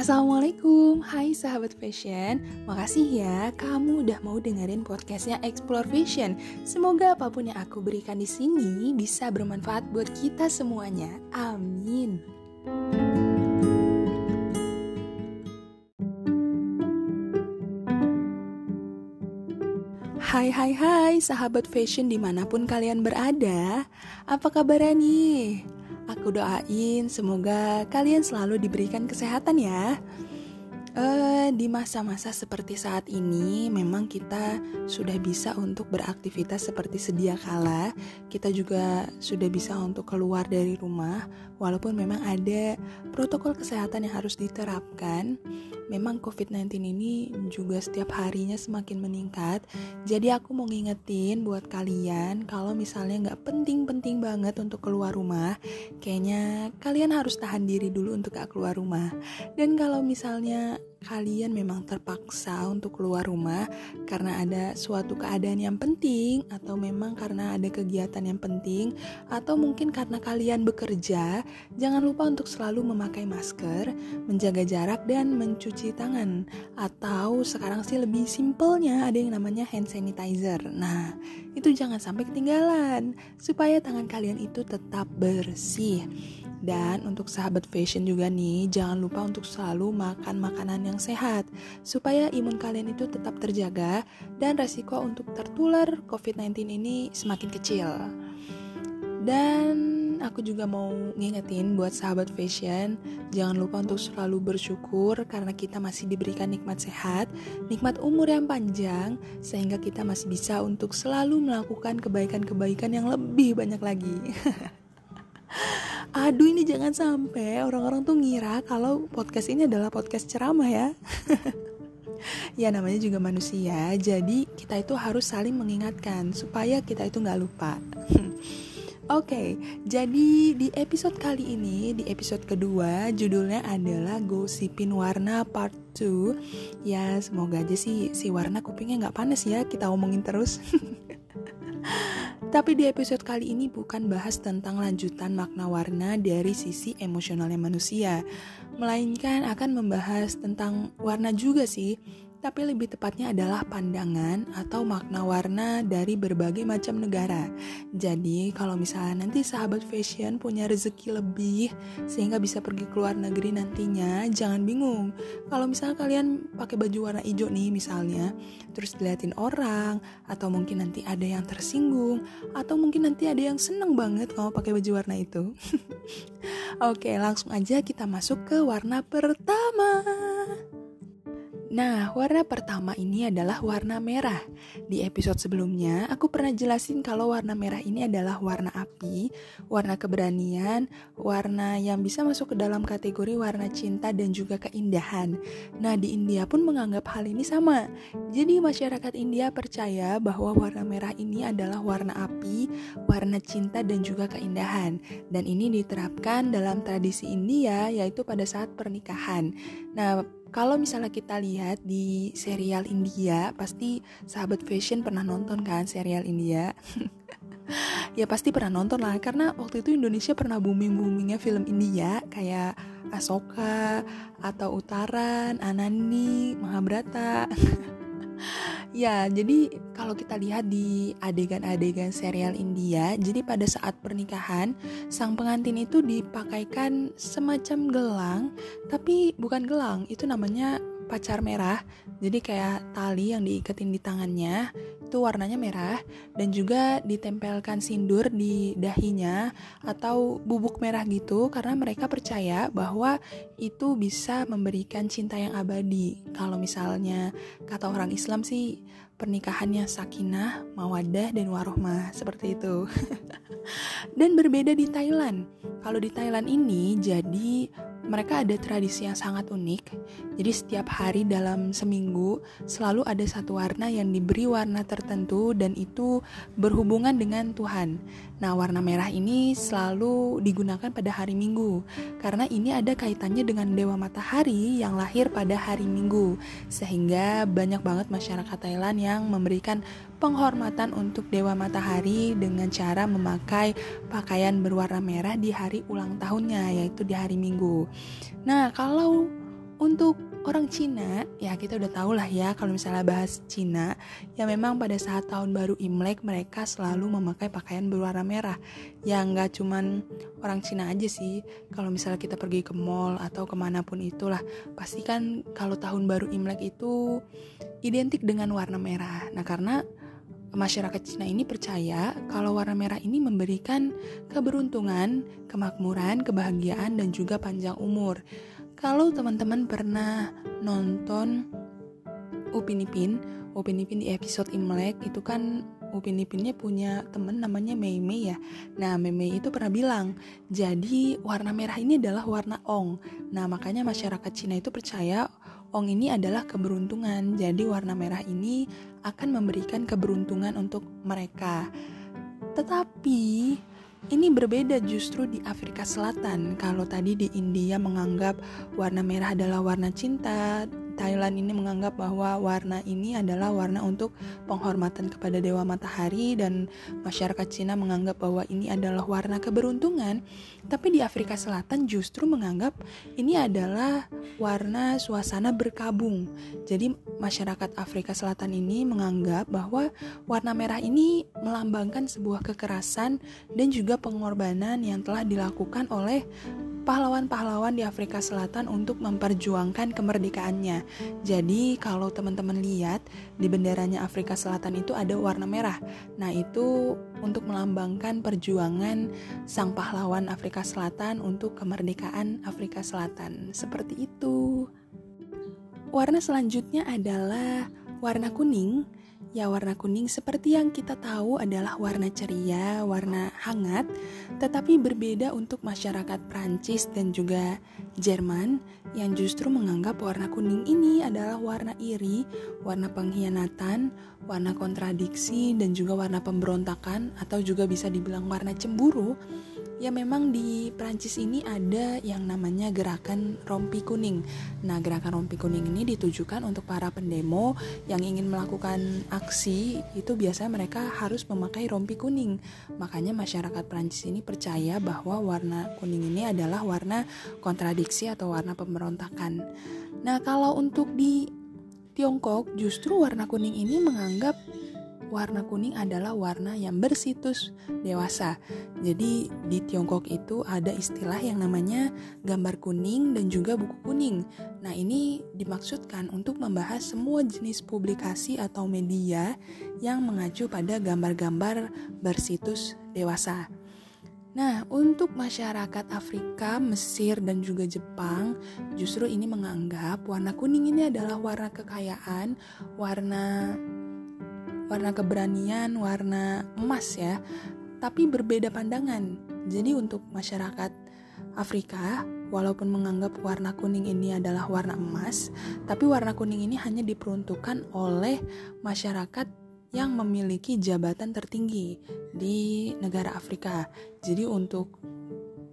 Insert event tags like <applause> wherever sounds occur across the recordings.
Assalamualaikum, hai sahabat fashion. Makasih ya kamu udah mau dengerin podcastnya Explore Fashion. Semoga apa pun yang aku berikan di sini bisa bermanfaat buat kita semuanya. Amin. Hai hai hai sahabat fashion di mana pun kalian berada. Apa kabarnya nih? Aku doain semoga kalian selalu diberikan kesehatan ya. Di masa-masa seperti saat ini, memang kita sudah bisa untuk beraktivitas seperti sedia kala. Kita juga sudah bisa untuk keluar dari rumah, walaupun memang ada protokol kesehatan yang harus diterapkan. Memang COVID-19 ini juga setiap harinya semakin meningkat. Jadi aku mau ngingetin buat kalian, kalau misalnya nggak penting-penting banget untuk keluar rumah, kayaknya kalian harus tahan diri dulu untuk gak keluar rumah. Dan kalau misalnya kalian memang terpaksa untuk keluar rumah karena ada suatu keadaan yang penting, atau memang karena ada kegiatan yang penting, atau mungkin karena kalian bekerja, jangan lupa untuk selalu memakai masker, menjaga jarak, dan mencuci tangan. Atau sekarang sih lebih simpelnya ada yang namanya hand sanitizer. Nah, itu jangan sampai ketinggalan supaya tangan kalian itu tetap bersih. Dan untuk sahabat fashion juga nih, jangan lupa untuk selalu makan makanan yang sehat supaya imun kalian itu tetap terjaga dan resiko untuk tertular COVID-19 ini semakin kecil. Dan aku juga mau ngingetin buat sahabat fashion, jangan lupa untuk selalu bersyukur karena kita masih diberikan nikmat sehat, nikmat umur yang panjang, sehingga kita masih bisa untuk selalu melakukan kebaikan-kebaikan yang lebih banyak lagi. <laughs> aduh ini jangan sampai orang-orang tuh ngira kalau podcast ini adalah podcast ceramah ya. <laughs> Ya namanya juga manusia. Jadi kita itu harus saling mengingatkan supaya kita itu nggak lupa. <laughs> Oke, okay, jadi di episode kali ini, di episode kedua, judulnya adalah Gosipin Warna Part 2 Ya, semoga aja sih si warna kupingnya nggak panas ya, kita omongin terus <laughs> Tapi di episode kali ini bukan bahas tentang lanjutan makna warna dari sisi emosionalnya manusia, melainkan akan membahas tentang warna juga sih, tapi lebih tepatnya adalah pandangan atau makna warna dari berbagai macam negara. Jadi, kalau misalnya nanti sahabat fashion punya rezeki lebih sehingga bisa pergi ke luar negeri nantinya, jangan bingung. Kalau misalnya kalian pakai baju warna hijau nih misalnya, terus diliatin orang atau mungkin nanti ada yang tersinggung atau mungkin nanti ada yang seneng banget kalau pakai baju warna itu. <laughs> Oke, langsung aja kita masuk ke warna pertama. Nah, warna pertama ini adalah warna merah. Di episode sebelumnya, aku pernah jelasin kalau warna merah ini adalah warna api, warna keberanian, warna yang bisa masuk ke dalam kategori warna cinta dan juga keindahan. Nah, di India pun menganggap hal ini sama. Jadi, masyarakat India percaya bahwa warna merah ini adalah warna api, warna cinta dan juga keindahan. Dan ini diterapkan dalam tradisi India, yaitu pada saat pernikahan. Nah, kalau misalnya kita lihat di serial India, pasti sahabat fashion pernah nonton kan serial India? <laughs> ya pasti pernah nonton lah, karena waktu itu Indonesia pernah booming-boomingnya film India kayak Asoka atau Utaran, Anani, Mahabharata. <laughs> Ya, jadi kalau kita lihat di adegan-adegan serial India, jadi pada saat pernikahan, sang pengantin itu dipakaikan semacam gelang, tapi bukan gelang, itu namanya pacar merah. Jadi kayak tali yang diiketin di tangannya, itu warnanya merah dan juga ditempelkan sindur di dahinya atau bubuk merah gitu karena mereka percaya bahwa itu bisa memberikan cinta yang abadi. Kalau misalnya kata orang Islam sih pernikahannya sakinah, mawadah dan warohmah seperti itu. <laughs> dan berbeda di Thailand. Kalau di Thailand ini jadi mereka ada tradisi yang sangat unik. Jadi setiap hari dalam seminggu selalu ada satu warna yang diberi warna tertentu dan itu berhubungan dengan Tuhan. Nah, warna merah ini selalu digunakan pada hari Minggu karena ini ada kaitannya dengan dewa matahari yang lahir pada hari Minggu. Sehingga banyak banget masyarakat Thailand yang memberikan penghormatan untuk dewa matahari dengan cara memakai pakaian berwarna merah di hari ulang tahunnya yaitu di hari Minggu. Nah, kalau untuk orang Cina, ya kita udah tahu lah ya kalau misalnya bahas Cina, ya memang pada saat tahun baru Imlek mereka selalu memakai pakaian berwarna merah. Ya nggak cuman orang Cina aja sih, kalau misalnya kita pergi ke mall atau ke mana pun itulah, pasti kan kalau tahun baru Imlek itu identik dengan warna merah. Nah karena masyarakat Cina ini percaya kalau warna merah ini memberikan keberuntungan, kemakmuran, kebahagiaan, dan juga panjang umur. Kalau teman-teman pernah nonton Upin Ipin, Upin Ipin di episode Imlek itu kan Upin Ipinnya punya temen namanya Mei Mei ya. Nah Mei Mei itu pernah bilang, jadi warna merah ini adalah warna Ong. Nah makanya masyarakat Cina itu percaya Ong ini adalah keberuntungan. Jadi warna merah ini akan memberikan keberuntungan untuk mereka. Tetapi ini berbeda justru di Afrika Selatan. Kalau tadi di India menganggap warna merah adalah warna cinta, Thailand ini menganggap bahwa warna ini adalah warna untuk penghormatan kepada dewa matahari dan masyarakat Cina menganggap bahwa ini adalah warna keberuntungan. Tapi di Afrika Selatan justru menganggap ini adalah warna suasana berkabung. Jadi masyarakat Afrika Selatan ini menganggap bahwa warna merah ini melambangkan sebuah kekerasan dan juga pengorbanan yang telah dilakukan oleh pahlawan-pahlawan di Afrika Selatan untuk memperjuangkan kemerdekaannya. Jadi kalau teman-teman lihat di benderanya Afrika Selatan itu ada warna merah. Nah, itu untuk melambangkan perjuangan sang pahlawan Afrika Selatan untuk kemerdekaan Afrika Selatan. Seperti itu. Warna selanjutnya adalah warna kuning Ya warna kuning seperti yang kita tahu adalah warna ceria, warna hangat, tetapi berbeda untuk masyarakat Prancis dan juga Jerman yang justru menganggap warna kuning ini adalah warna iri, warna pengkhianatan, warna kontradiksi dan juga warna pemberontakan atau juga bisa dibilang warna cemburu Ya memang di Prancis ini ada yang namanya gerakan rompi kuning. Nah, gerakan rompi kuning ini ditujukan untuk para pendemo yang ingin melakukan aksi itu biasanya mereka harus memakai rompi kuning. Makanya masyarakat Prancis ini percaya bahwa warna kuning ini adalah warna kontradiksi atau warna pemberontakan. Nah, kalau untuk di Tiongkok justru warna kuning ini menganggap warna kuning adalah warna yang bersitus dewasa. Jadi di Tiongkok itu ada istilah yang namanya gambar kuning dan juga buku kuning. Nah, ini dimaksudkan untuk membahas semua jenis publikasi atau media yang mengacu pada gambar-gambar bersitus dewasa. Nah, untuk masyarakat Afrika, Mesir, dan juga Jepang, justru ini menganggap warna kuning ini adalah warna kekayaan, warna warna keberanian, warna emas ya, tapi berbeda pandangan. Jadi untuk masyarakat Afrika, walaupun menganggap warna kuning ini adalah warna emas, tapi warna kuning ini hanya diperuntukkan oleh masyarakat yang memiliki jabatan tertinggi di negara Afrika. Jadi untuk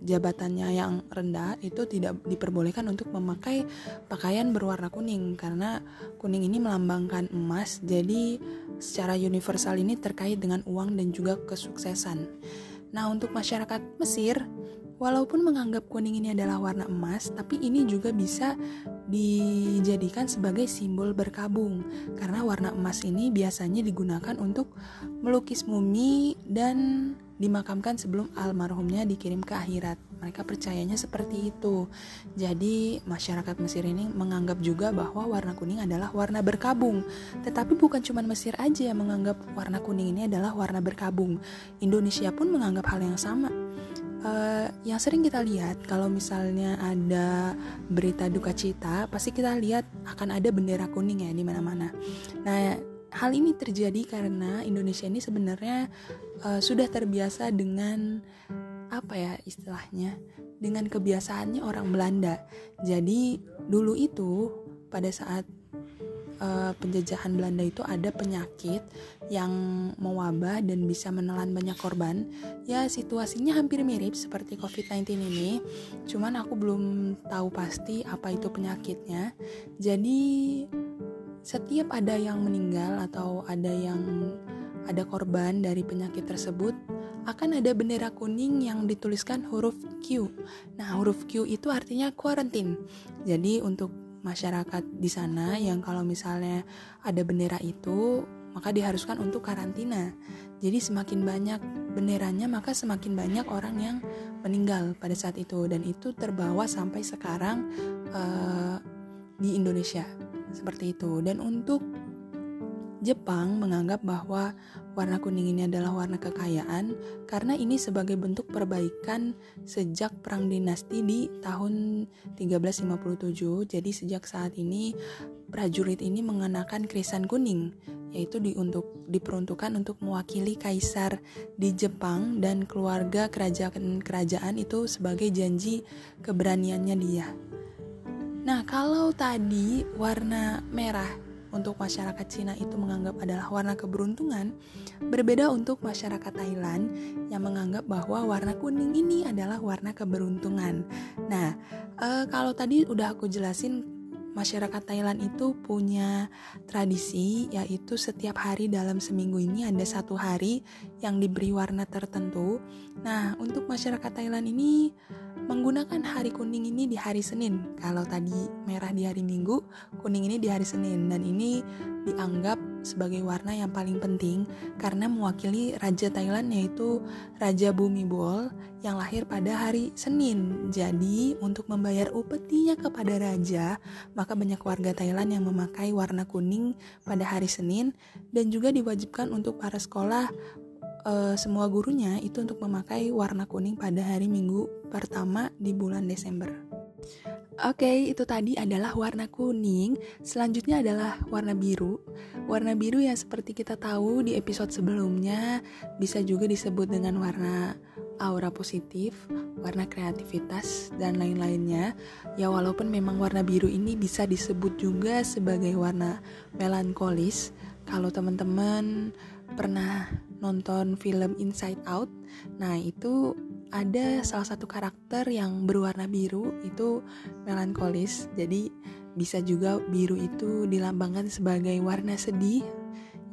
jabatannya yang rendah itu tidak diperbolehkan untuk memakai pakaian berwarna kuning karena kuning ini melambangkan emas jadi secara universal ini terkait dengan uang dan juga kesuksesan. Nah, untuk masyarakat Mesir Walaupun menganggap kuning ini adalah warna emas, tapi ini juga bisa dijadikan sebagai simbol berkabung karena warna emas ini biasanya digunakan untuk melukis mumi dan dimakamkan sebelum almarhumnya dikirim ke akhirat. Mereka percayanya seperti itu. Jadi, masyarakat Mesir ini menganggap juga bahwa warna kuning adalah warna berkabung. Tetapi bukan cuma Mesir aja yang menganggap warna kuning ini adalah warna berkabung. Indonesia pun menganggap hal yang sama uh, yang sering kita lihat kalau misalnya ada berita duka cita pasti kita lihat akan ada bendera kuning ya di mana-mana. Nah hal ini terjadi karena Indonesia ini sebenarnya uh, sudah terbiasa dengan apa ya istilahnya dengan kebiasaannya orang Belanda. Jadi dulu itu pada saat uh, penjajahan Belanda itu ada penyakit yang mewabah dan bisa menelan banyak korban. Ya situasinya hampir mirip seperti COVID-19 ini, cuman aku belum tahu pasti apa itu penyakitnya. Jadi setiap ada yang meninggal atau ada yang ada korban dari penyakit tersebut, akan ada bendera kuning yang dituliskan huruf Q. Nah, huruf Q itu artinya quarantine. Jadi untuk masyarakat di sana yang kalau misalnya ada bendera itu maka diharuskan untuk karantina. Jadi semakin banyak benderanya maka semakin banyak orang yang meninggal pada saat itu dan itu terbawa sampai sekarang uh, di Indonesia seperti itu. Dan untuk Jepang menganggap bahwa warna kuning ini adalah warna kekayaan karena ini sebagai bentuk perbaikan sejak perang dinasti di tahun 1357. Jadi sejak saat ini prajurit ini mengenakan krisan kuning yaitu di untuk diperuntukkan untuk mewakili kaisar di Jepang dan keluarga kerajaan-kerajaan itu sebagai janji keberaniannya dia. Nah, kalau tadi warna merah untuk masyarakat Cina itu menganggap adalah warna keberuntungan, berbeda untuk masyarakat Thailand yang menganggap bahwa warna kuning ini adalah warna keberuntungan. Nah, e, kalau tadi udah aku jelasin masyarakat Thailand itu punya tradisi yaitu setiap hari dalam seminggu ini ada satu hari yang diberi warna tertentu. Nah, untuk masyarakat Thailand ini menggunakan hari kuning ini di hari Senin. Kalau tadi merah di hari Minggu, kuning ini di hari Senin dan ini dianggap sebagai warna yang paling penting karena mewakili Raja Thailand yaitu Raja Bumibol yang lahir pada hari Senin. Jadi, untuk membayar upetinya kepada raja, maka banyak warga Thailand yang memakai warna kuning pada hari Senin dan juga diwajibkan untuk para sekolah uh, semua gurunya itu untuk memakai warna kuning pada hari Minggu pertama di bulan Desember. Oke, itu tadi adalah warna kuning. Selanjutnya adalah warna biru. Warna biru yang seperti kita tahu di episode sebelumnya bisa juga disebut dengan warna aura positif, warna kreativitas, dan lain-lainnya. Ya walaupun memang warna biru ini bisa disebut juga sebagai warna melankolis. Kalau teman-teman pernah nonton film Inside Out. Nah, itu ada salah satu karakter yang berwarna biru itu melankolis. Jadi bisa juga biru itu dilambangkan sebagai warna sedih.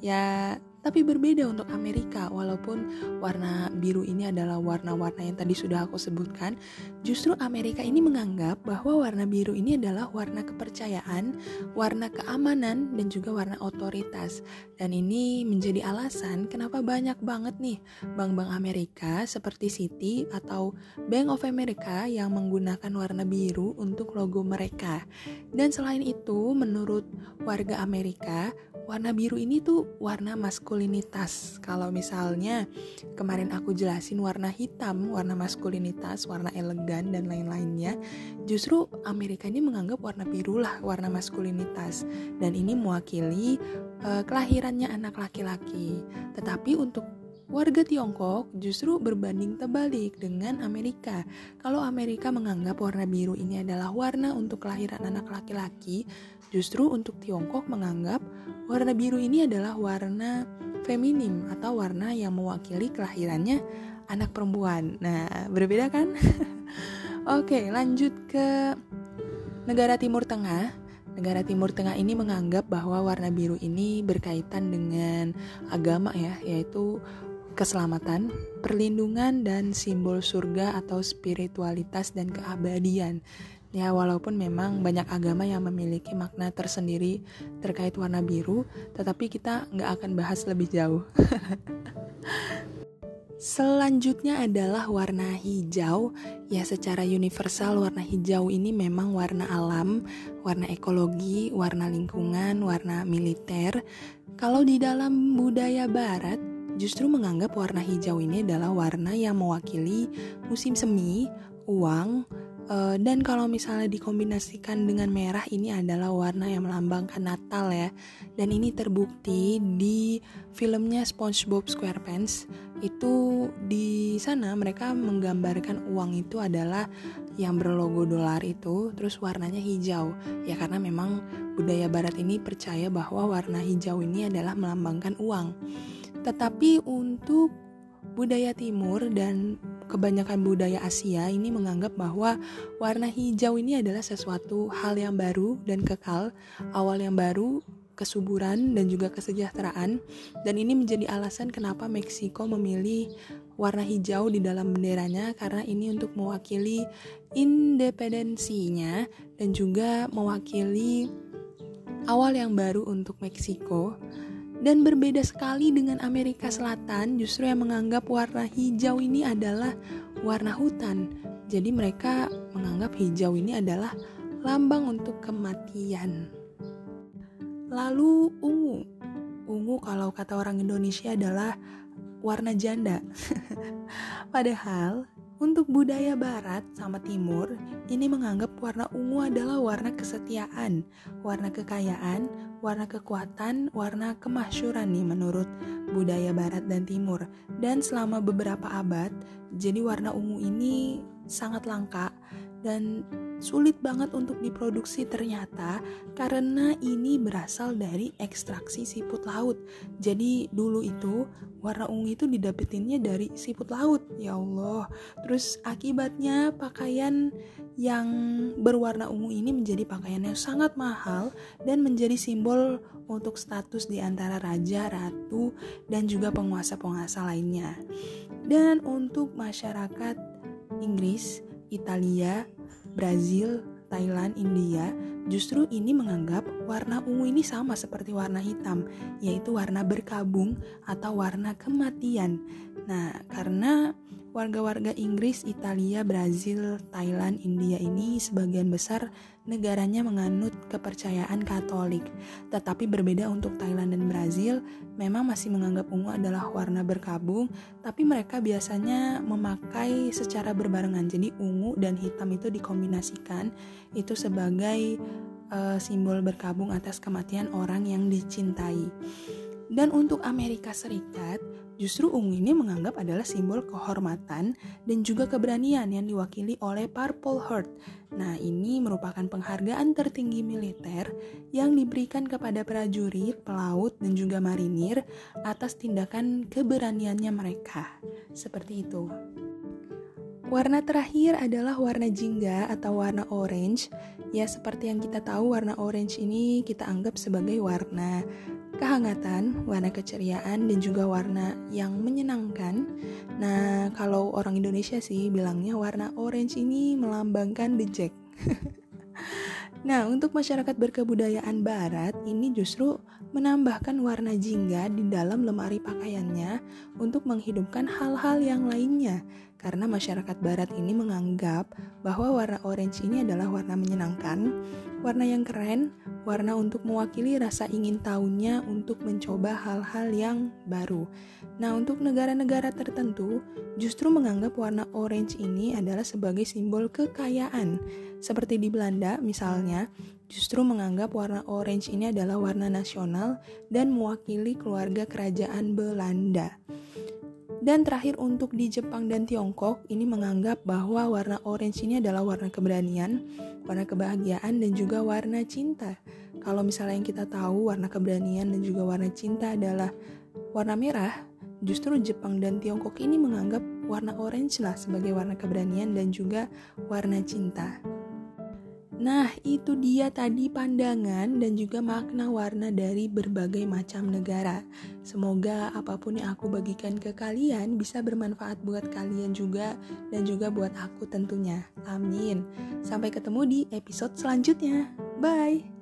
Ya, tapi berbeda untuk Amerika walaupun warna biru ini adalah warna-warna yang tadi sudah aku sebutkan justru Amerika ini menganggap bahwa warna biru ini adalah warna kepercayaan warna keamanan dan juga warna otoritas. Dan ini menjadi alasan kenapa banyak banget nih bank-bank Amerika seperti Citi atau Bank of America yang menggunakan warna biru untuk logo mereka. Dan selain itu menurut warga Amerika warna biru ini tuh warna maskulinitas. Kalau misalnya kemarin aku jelasin warna hitam, warna maskulinitas, warna elegan dan lain-lainnya, justru Amerika ini menganggap warna biru lah warna maskulinitas dan ini mewakili uh, kelahirannya anak laki-laki. Tetapi untuk Warga Tiongkok justru berbanding terbalik dengan Amerika. Kalau Amerika menganggap warna biru ini adalah warna untuk kelahiran anak laki-laki, justru untuk Tiongkok menganggap warna biru ini adalah warna feminim atau warna yang mewakili kelahirannya anak perempuan. Nah, berbeda kan? <laughs> Oke, lanjut ke negara Timur Tengah. Negara Timur Tengah ini menganggap bahwa warna biru ini berkaitan dengan agama ya, yaitu keselamatan, perlindungan, dan simbol surga atau spiritualitas dan keabadian. Ya, walaupun memang banyak agama yang memiliki makna tersendiri terkait warna biru, tetapi kita nggak akan bahas lebih jauh. <laughs> Selanjutnya adalah warna hijau. Ya, secara universal warna hijau ini memang warna alam, warna ekologi, warna lingkungan, warna militer. Kalau di dalam budaya barat, justru menganggap warna hijau ini adalah warna yang mewakili musim semi, uang, uh, dan kalau misalnya dikombinasikan dengan merah ini adalah warna yang melambangkan Natal ya. Dan ini terbukti di filmnya SpongeBob SquarePants. Itu di sana mereka menggambarkan uang itu adalah yang berlogo dolar itu terus warnanya hijau. Ya karena memang budaya barat ini percaya bahwa warna hijau ini adalah melambangkan uang. Tetapi untuk budaya timur dan kebanyakan budaya Asia ini menganggap bahwa warna hijau ini adalah sesuatu hal yang baru dan kekal, awal yang baru, kesuburan dan juga kesejahteraan. Dan ini menjadi alasan kenapa Meksiko memilih warna hijau di dalam benderanya karena ini untuk mewakili independensinya dan juga mewakili awal yang baru untuk Meksiko. Dan berbeda sekali dengan Amerika Selatan, justru yang menganggap warna hijau ini adalah warna hutan. Jadi mereka menganggap hijau ini adalah lambang untuk kematian. Lalu ungu. Ungu kalau kata orang Indonesia adalah warna janda. <laughs> Padahal untuk budaya barat sama timur, ini menganggap warna ungu adalah warna kesetiaan, warna kekayaan, warna kekuatan, warna kemasyuran nih menurut budaya barat dan timur. Dan selama beberapa abad, jadi warna ungu ini sangat langka dan sulit banget untuk diproduksi ternyata karena ini berasal dari ekstraksi siput laut. Jadi dulu itu warna ungu itu didapetinnya dari siput laut. Ya Allah. Terus akibatnya pakaian yang berwarna ungu ini menjadi pakaian yang sangat mahal dan menjadi simbol untuk status di antara raja, ratu, dan juga penguasa-penguasa lainnya. Dan untuk masyarakat Inggris, Italia, Brazil, Thailand, India, justru ini menganggap warna ungu ini sama seperti warna hitam, yaitu warna berkabung atau warna kematian. Nah, karena warga-warga Inggris, Italia, Brazil, Thailand, India ini sebagian besar negaranya menganut kepercayaan Katolik. Tetapi berbeda untuk Thailand dan Brazil, memang masih menganggap ungu adalah warna berkabung, tapi mereka biasanya memakai secara berbarengan. Jadi ungu dan hitam itu dikombinasikan itu sebagai uh, simbol berkabung atas kematian orang yang dicintai. Dan untuk Amerika Serikat, Justru ungu ini menganggap adalah simbol kehormatan dan juga keberanian yang diwakili oleh Purple Heart. Nah, ini merupakan penghargaan tertinggi militer yang diberikan kepada prajurit, pelaut, dan juga marinir atas tindakan keberaniannya mereka. Seperti itu. Warna terakhir adalah warna jingga atau warna orange. Ya, seperti yang kita tahu, warna orange ini kita anggap sebagai warna kehangatan, warna keceriaan, dan juga warna yang menyenangkan. Nah, kalau orang Indonesia sih bilangnya warna orange ini melambangkan the. <laughs> nah, untuk masyarakat berkebudayaan barat, ini justru menambahkan warna jingga di dalam lemari pakaiannya untuk menghidupkan hal-hal yang lainnya. Karena masyarakat barat ini menganggap bahwa warna orange ini adalah warna menyenangkan, warna yang keren, warna untuk mewakili rasa ingin tahunya untuk mencoba hal-hal yang baru. Nah, untuk negara-negara tertentu justru menganggap warna orange ini adalah sebagai simbol kekayaan. Seperti di Belanda misalnya, justru menganggap warna orange ini adalah warna nasional dan mewakili keluarga kerajaan Belanda. Dan terakhir untuk di Jepang dan Tiongkok, ini menganggap bahwa warna orange ini adalah warna keberanian, warna kebahagiaan, dan juga warna cinta. Kalau misalnya yang kita tahu warna keberanian dan juga warna cinta adalah warna merah, justru Jepang dan Tiongkok ini menganggap warna orange lah sebagai warna keberanian dan juga warna cinta. Nah, itu dia tadi pandangan dan juga makna warna dari berbagai macam negara. Semoga apa pun yang aku bagikan ke kalian bisa bermanfaat buat kalian juga dan juga buat aku tentunya. Amin. Sampai ketemu di episode selanjutnya. Bye.